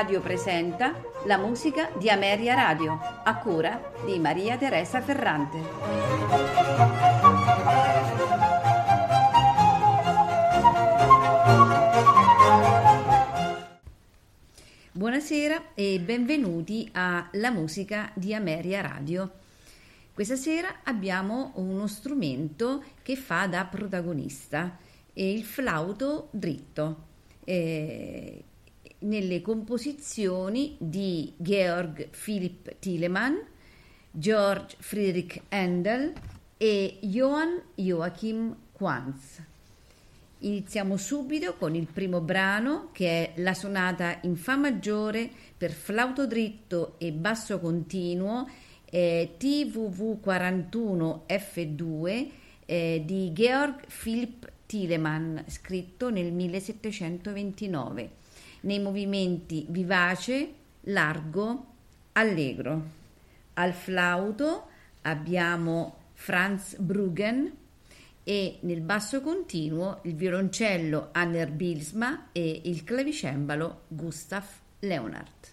Radio presenta la musica di Ameria Radio, a cura di Maria Teresa Ferrante. Buonasera e benvenuti a La musica di Ameria Radio. Questa sera abbiamo uno strumento che fa da protagonista, il flauto dritto. Eh, nelle composizioni di Georg Philipp Telemann, George Friedrich Handel e Johann Joachim Quanz. Iniziamo subito con il primo brano che è la sonata in Fa maggiore per flauto dritto e basso continuo eh, TVV 41 F2 eh, di Georg Philipp Telemann, scritto nel 1729 nei movimenti vivace, largo, allegro. Al flauto abbiamo Franz Bruggen e nel basso continuo il violoncello Anner Bilsma e il clavicembalo Gustav Leonhardt.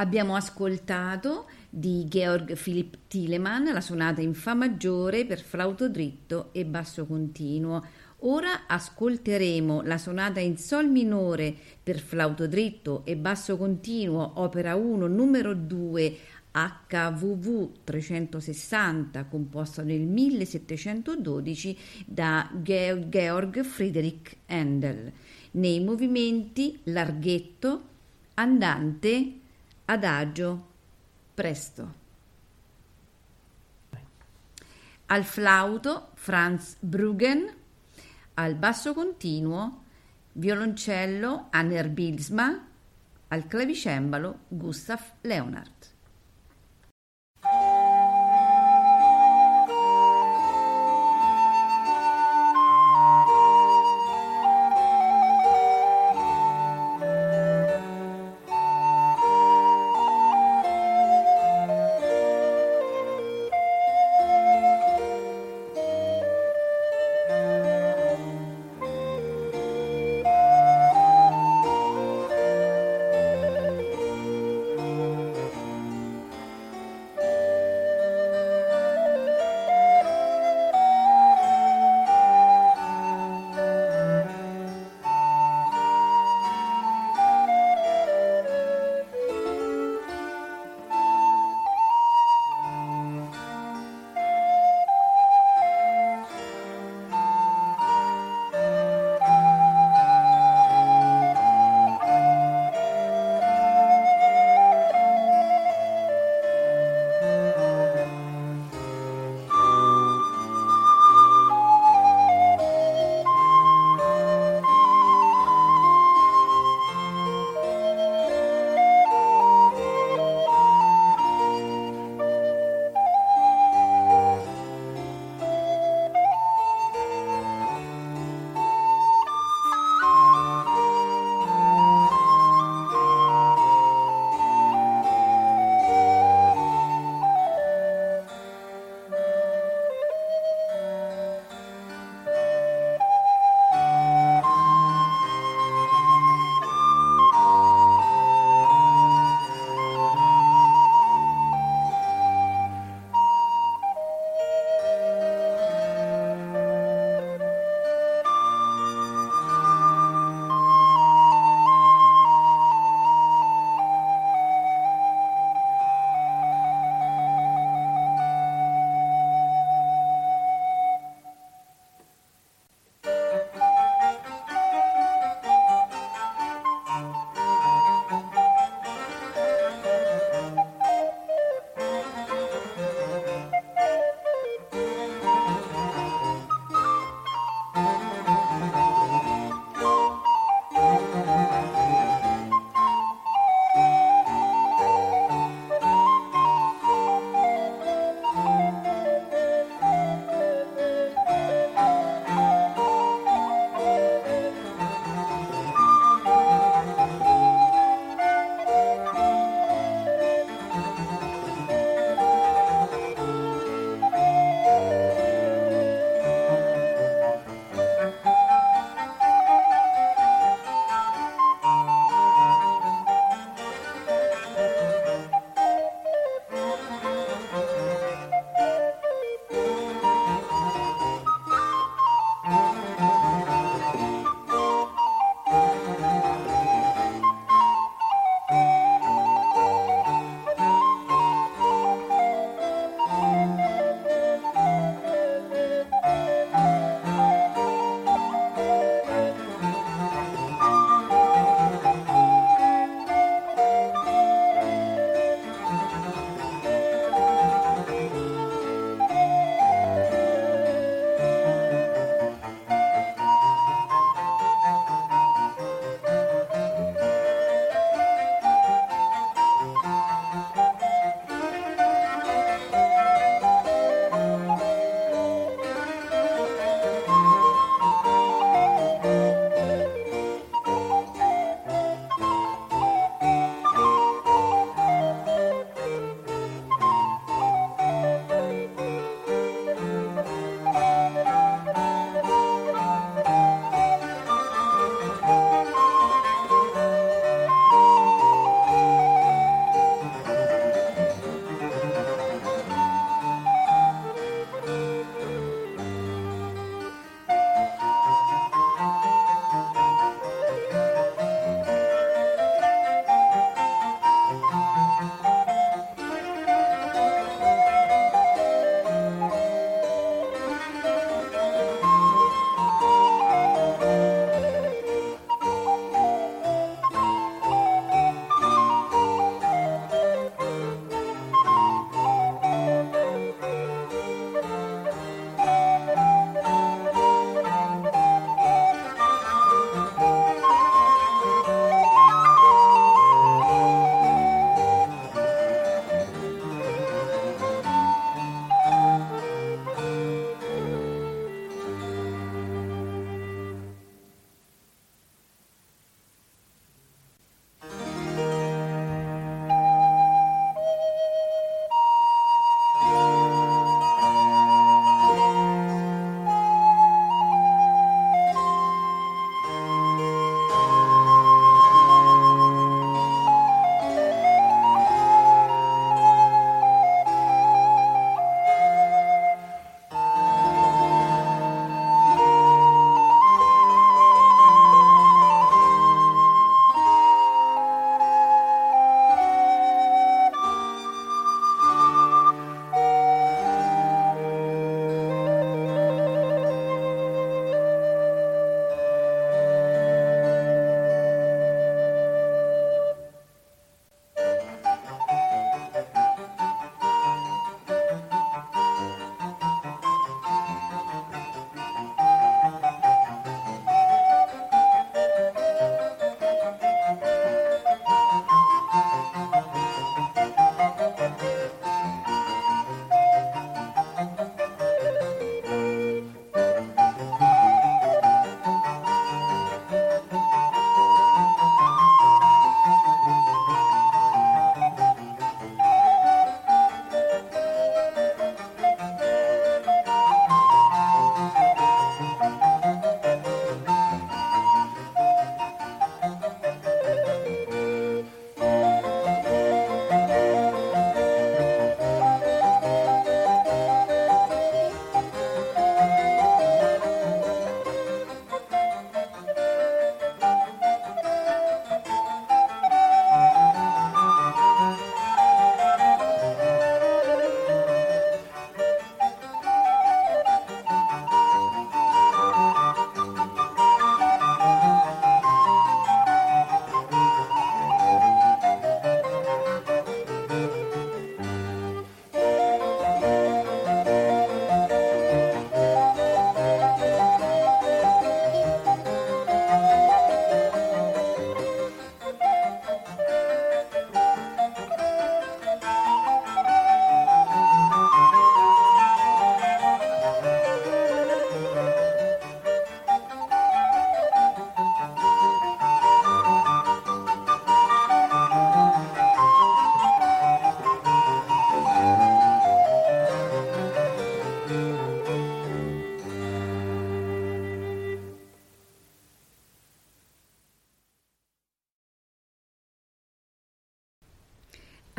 Abbiamo ascoltato di Georg Philipp Telemann la sonata in Fa maggiore per flauto dritto e basso continuo. Ora ascolteremo la sonata in Sol minore per flauto dritto e basso continuo, opera 1, numero 2, HVV 360, composta nel 1712 da Georg Friedrich Handel, nei movimenti larghetto, andante, adagio, presto. Al flauto Franz Bruggen, al basso continuo violoncello Anner Bilsma, al clavicembalo Gustav Leonard.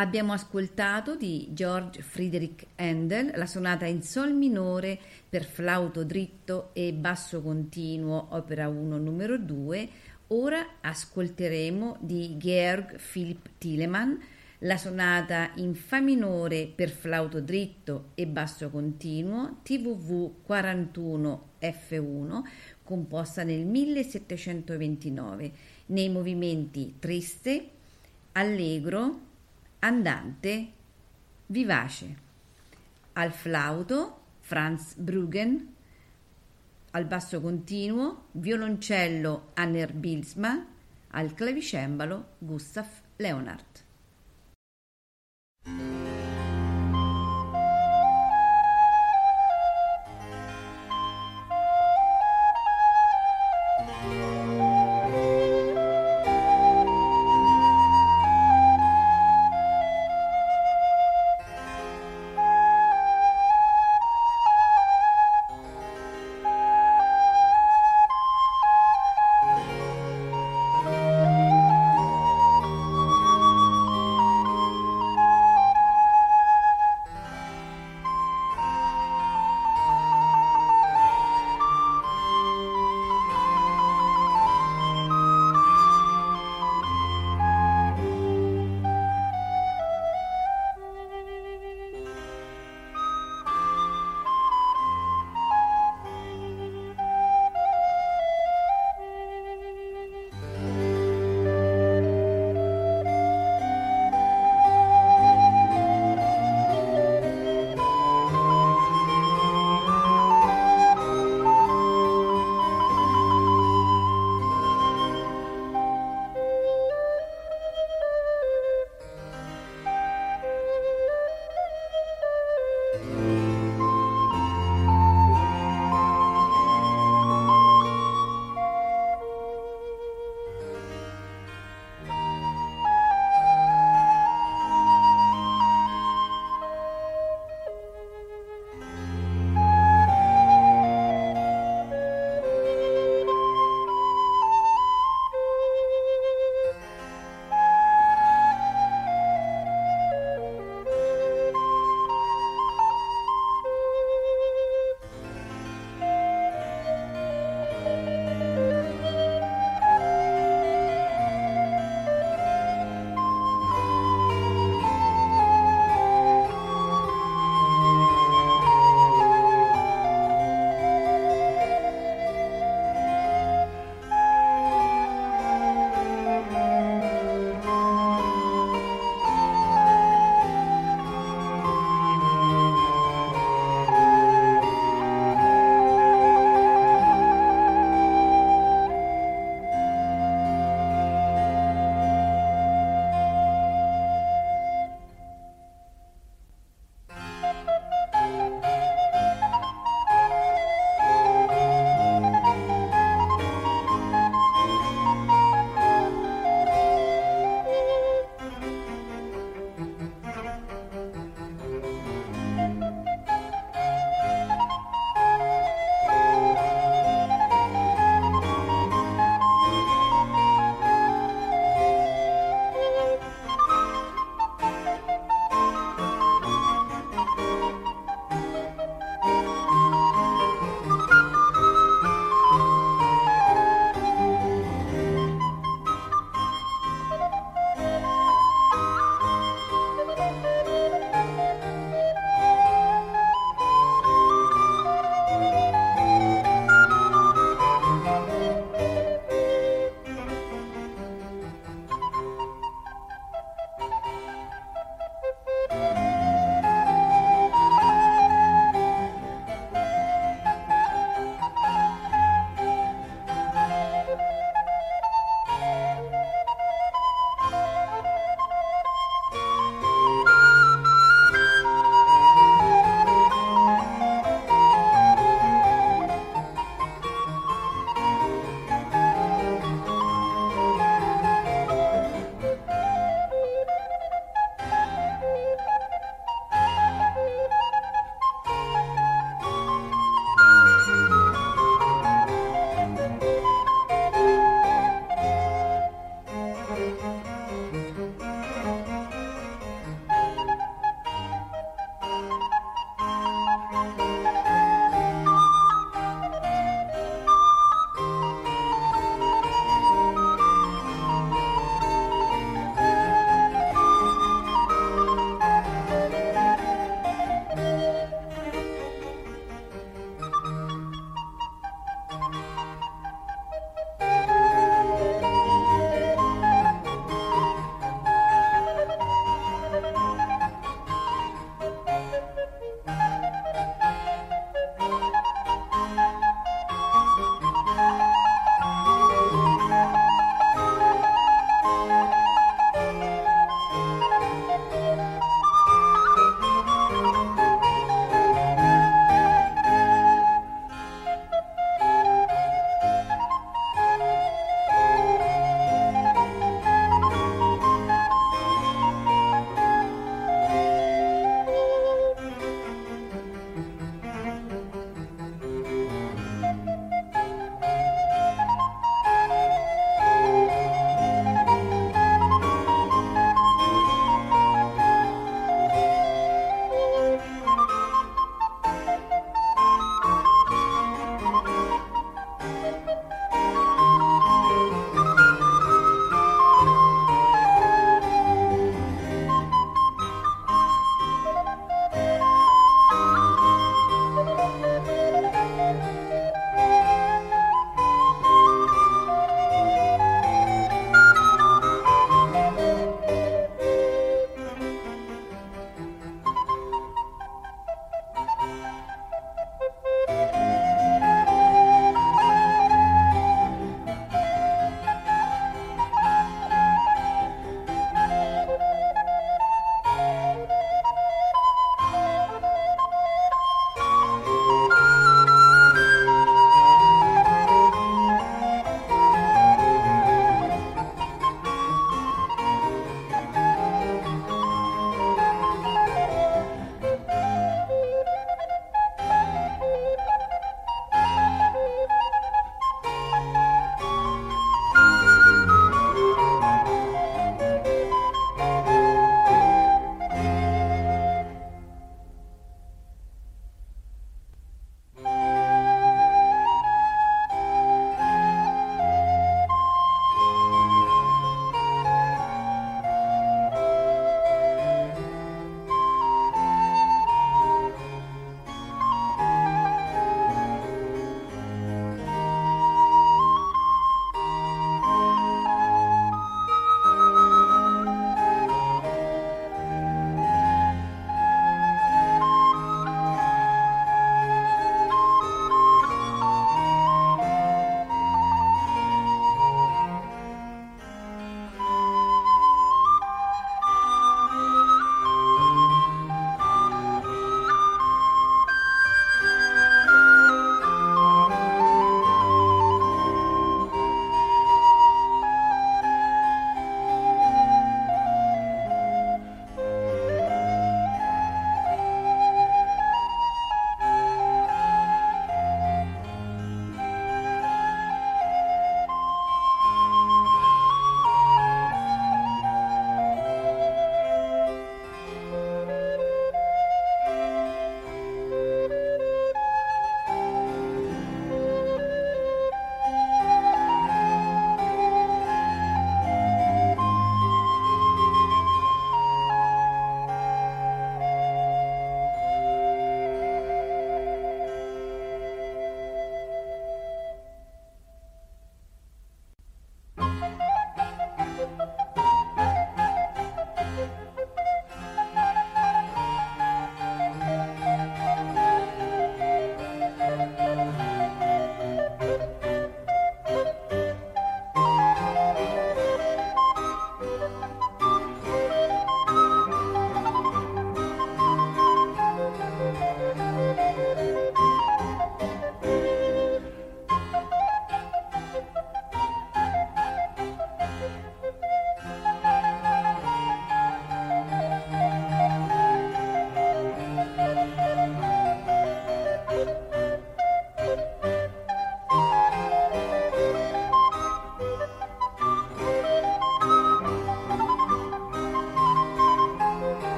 Abbiamo ascoltato di George Friedrich Handel la sonata in sol minore per flauto dritto e basso continuo, opera 1 numero 2. Ora ascolteremo di Georg Philipp Telemann la sonata in Fa minore per flauto dritto e basso continuo, TVV 41 F1, composta nel 1729, nei movimenti triste, allegro, andante, vivace. Al flauto Franz Bruggen, al basso continuo violoncello Anner Bilsma, al clavicembalo Gustav Leonard.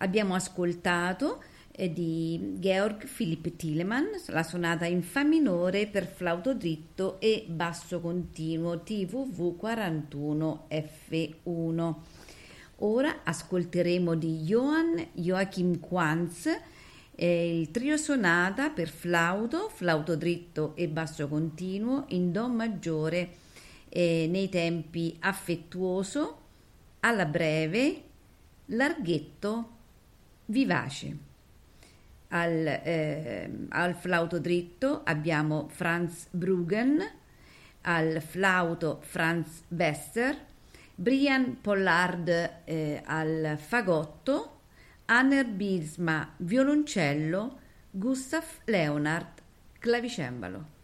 Abbiamo ascoltato eh, di Georg Philipp Telemann la sonata in Fa minore per flauto dritto e basso continuo TVV 41 F1. Ora ascolteremo di Johann Joachim Quanz eh, il trio sonata per flauto, flauto dritto e basso continuo in Do maggiore eh, nei tempi affettuoso, alla breve, larghetto, vivace. Al, eh, al flauto dritto abbiamo Franz Bruggen, al flauto Franz Besser, Brian Pollard eh, al fagotto, Anner Bisma violoncello, Gustav Leonard clavicembalo.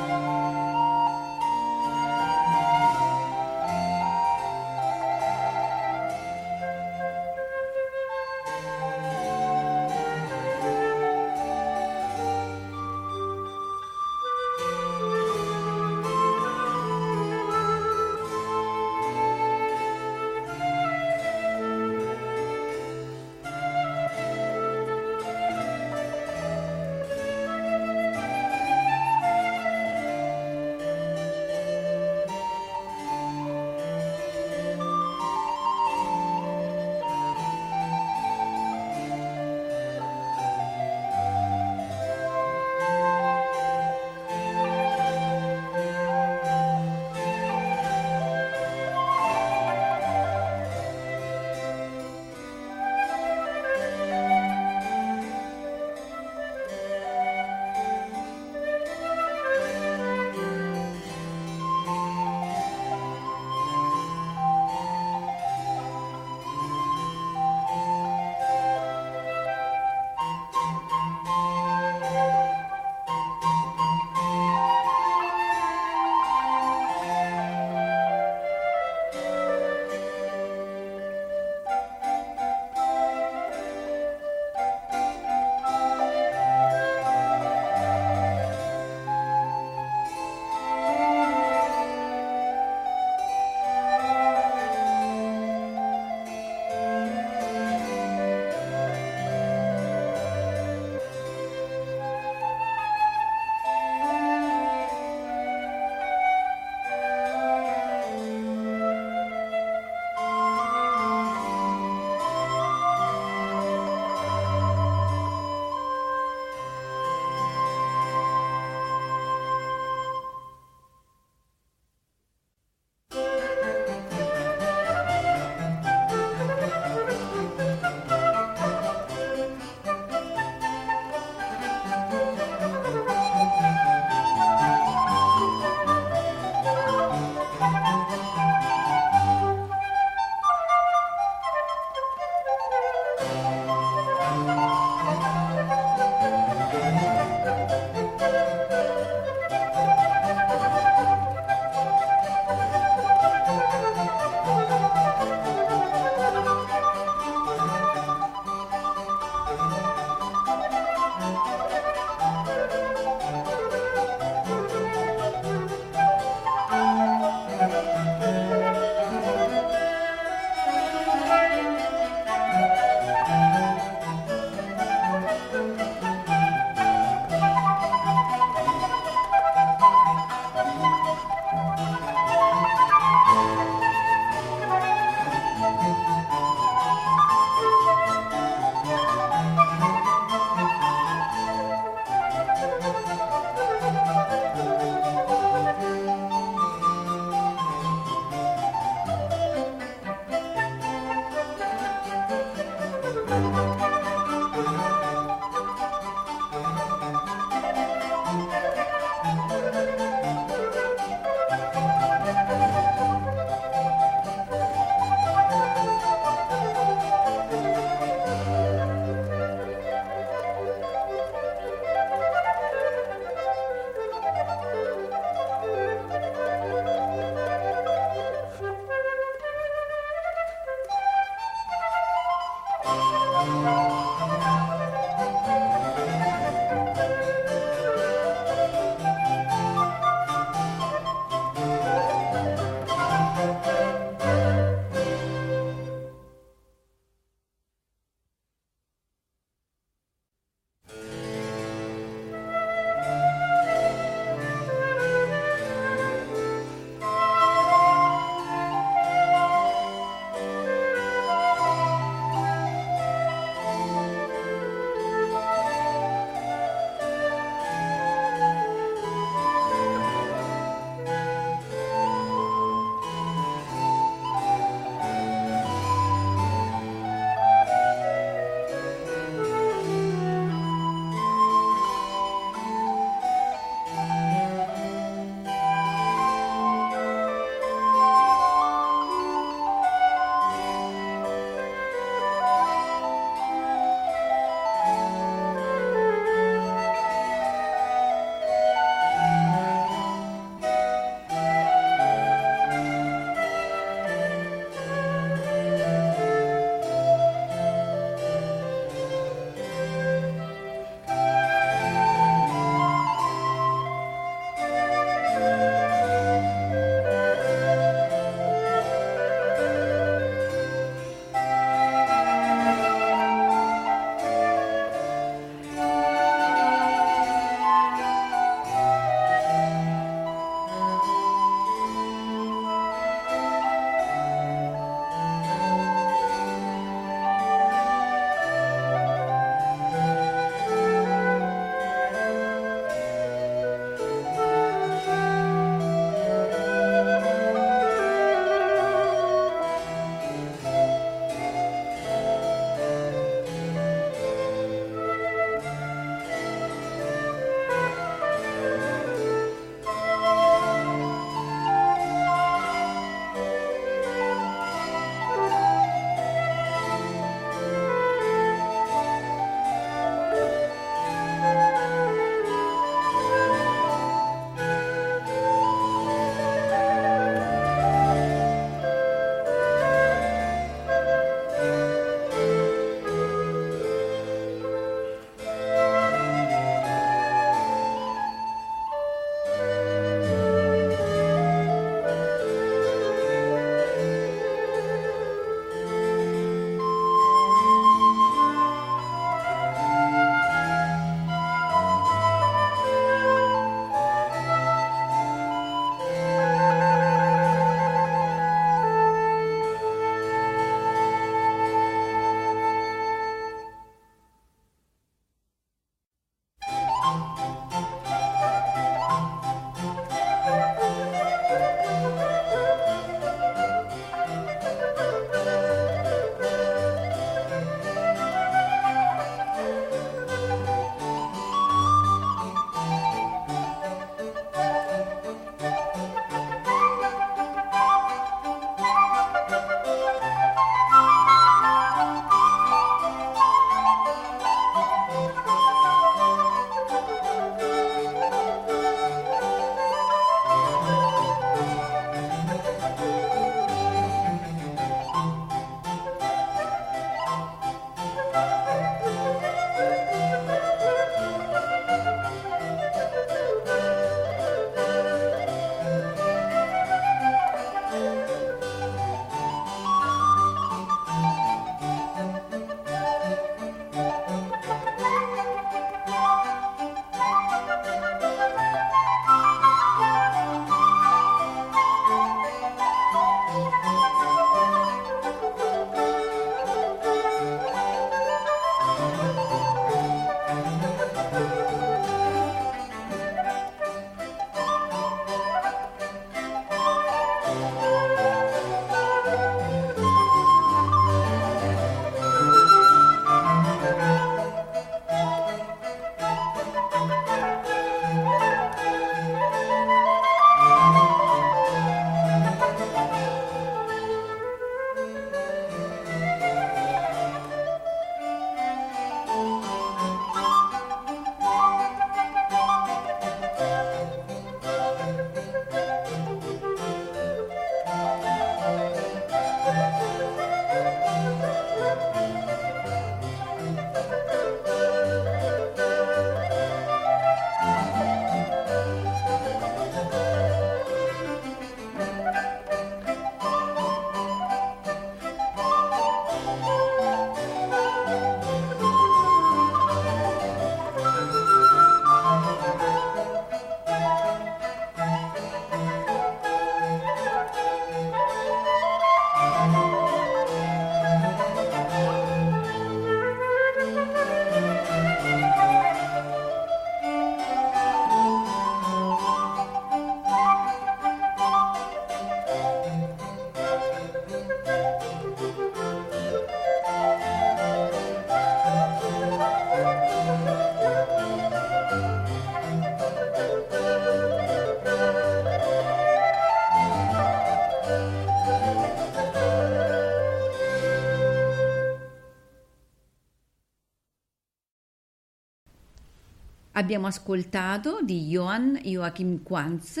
Abbiamo ascoltato di Johann Joachim Quantz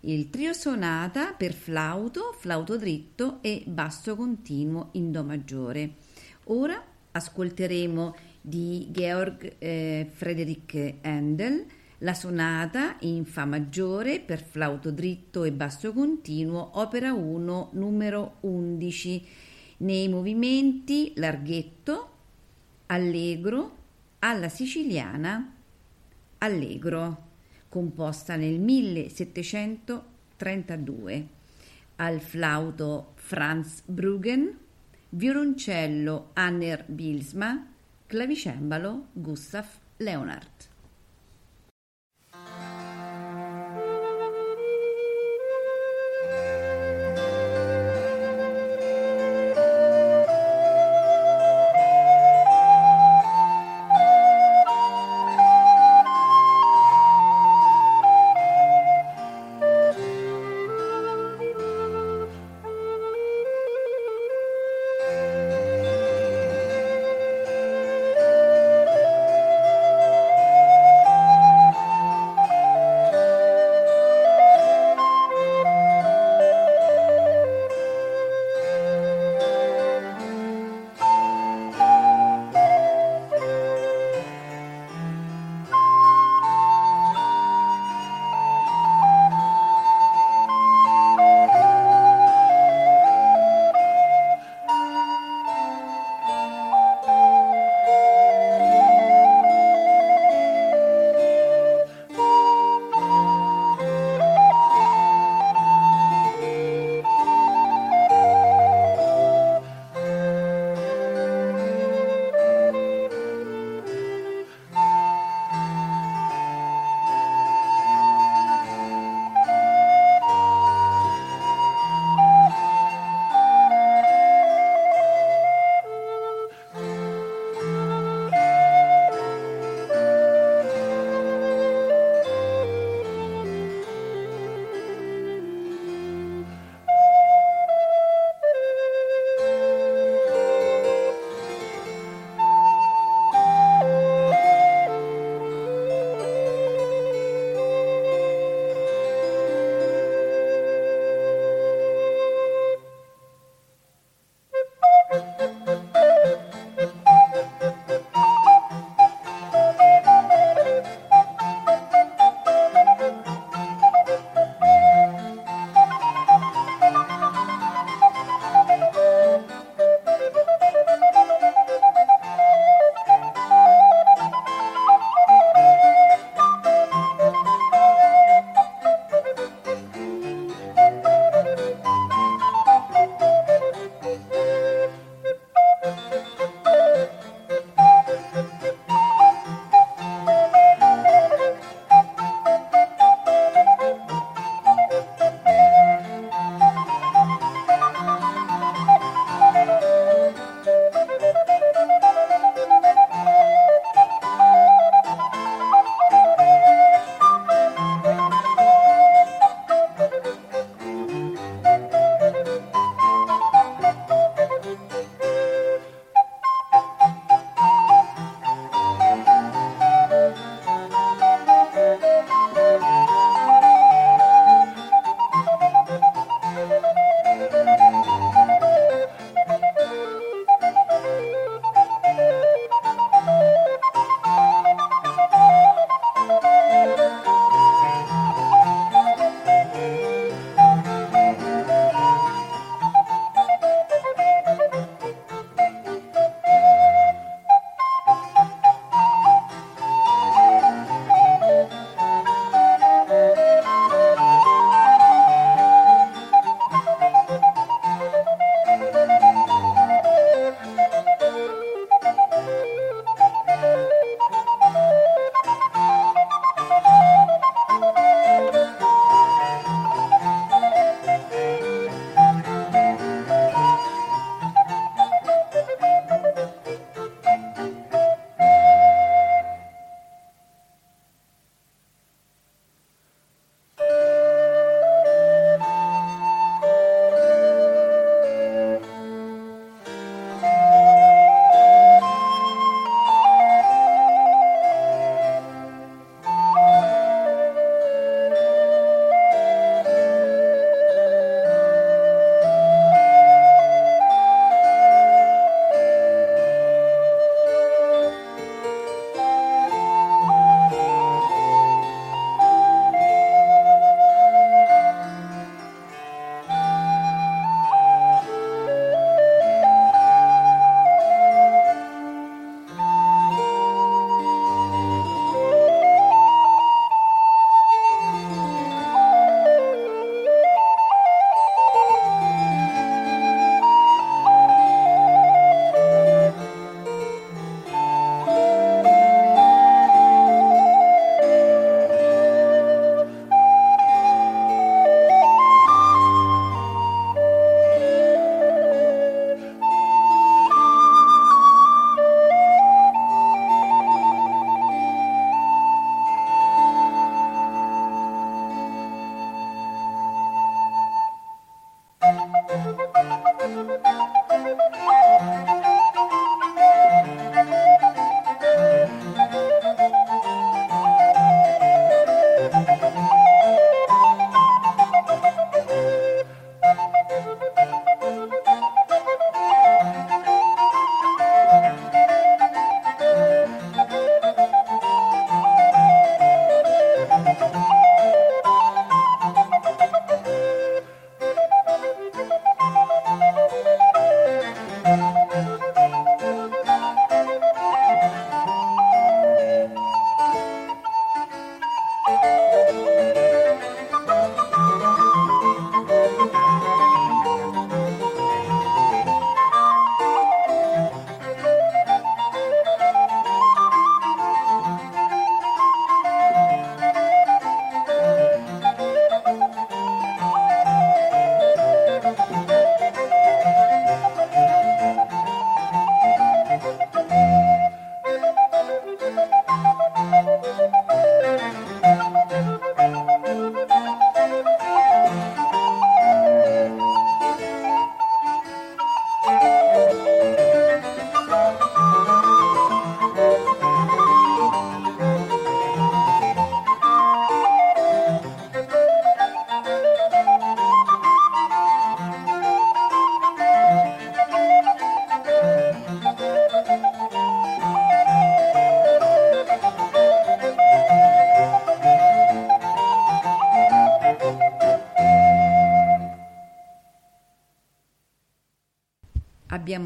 il trio sonata per flauto, flauto dritto e basso continuo in Do maggiore. Ora ascolteremo di Georg eh, Friedrich Handel la sonata in Fa maggiore per flauto dritto e basso continuo, opera 1, numero 11, nei movimenti larghetto, allegro, alla siciliana, Allegro, composta nel 1732, al flauto Franz Bruggen, violoncello Anner Bilsma, clavicembalo Gustav Leonard.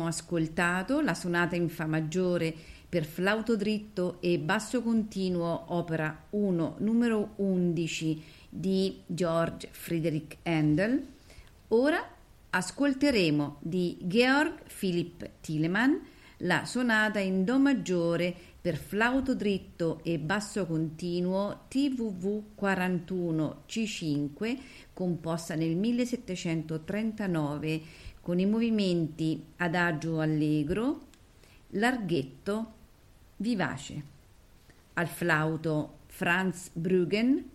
Ascoltato la sonata in Fa maggiore per flauto dritto e basso continuo, opera 1, numero 11 di George Friedrich Handel. Ora ascolteremo di Georg Philipp Telemann la sonata in Do maggiore per flauto dritto e basso continuo TVV 41 C5 composta nel 1739 con i movimenti adagio allegro, larghetto, vivace. Al flauto Franz Bruggen,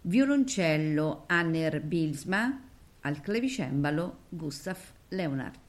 violoncello Anner Bilsma, al clavicembalo Gustav Leonard.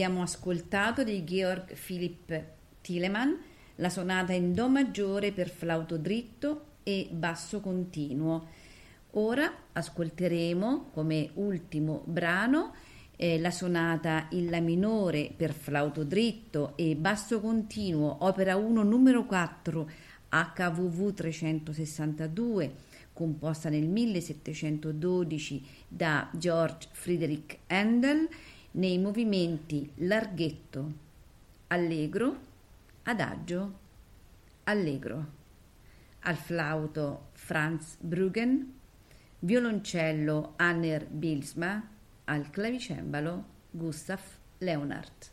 Abbiamo ascoltato di Georg Philipp Telemann la sonata in Do maggiore per flauto dritto e basso continuo. Ora ascolteremo come ultimo brano eh, la sonata in La minore per flauto dritto e basso continuo, opera 1 numero 4 HVV 362, composta nel 1712 da George Friedrich Handel nei movimenti larghetto, allegro, adagio, allegro. Al flauto Franz Bruggen, violoncello Anner Bilsma, al clavicembalo Gustav Leonhardt.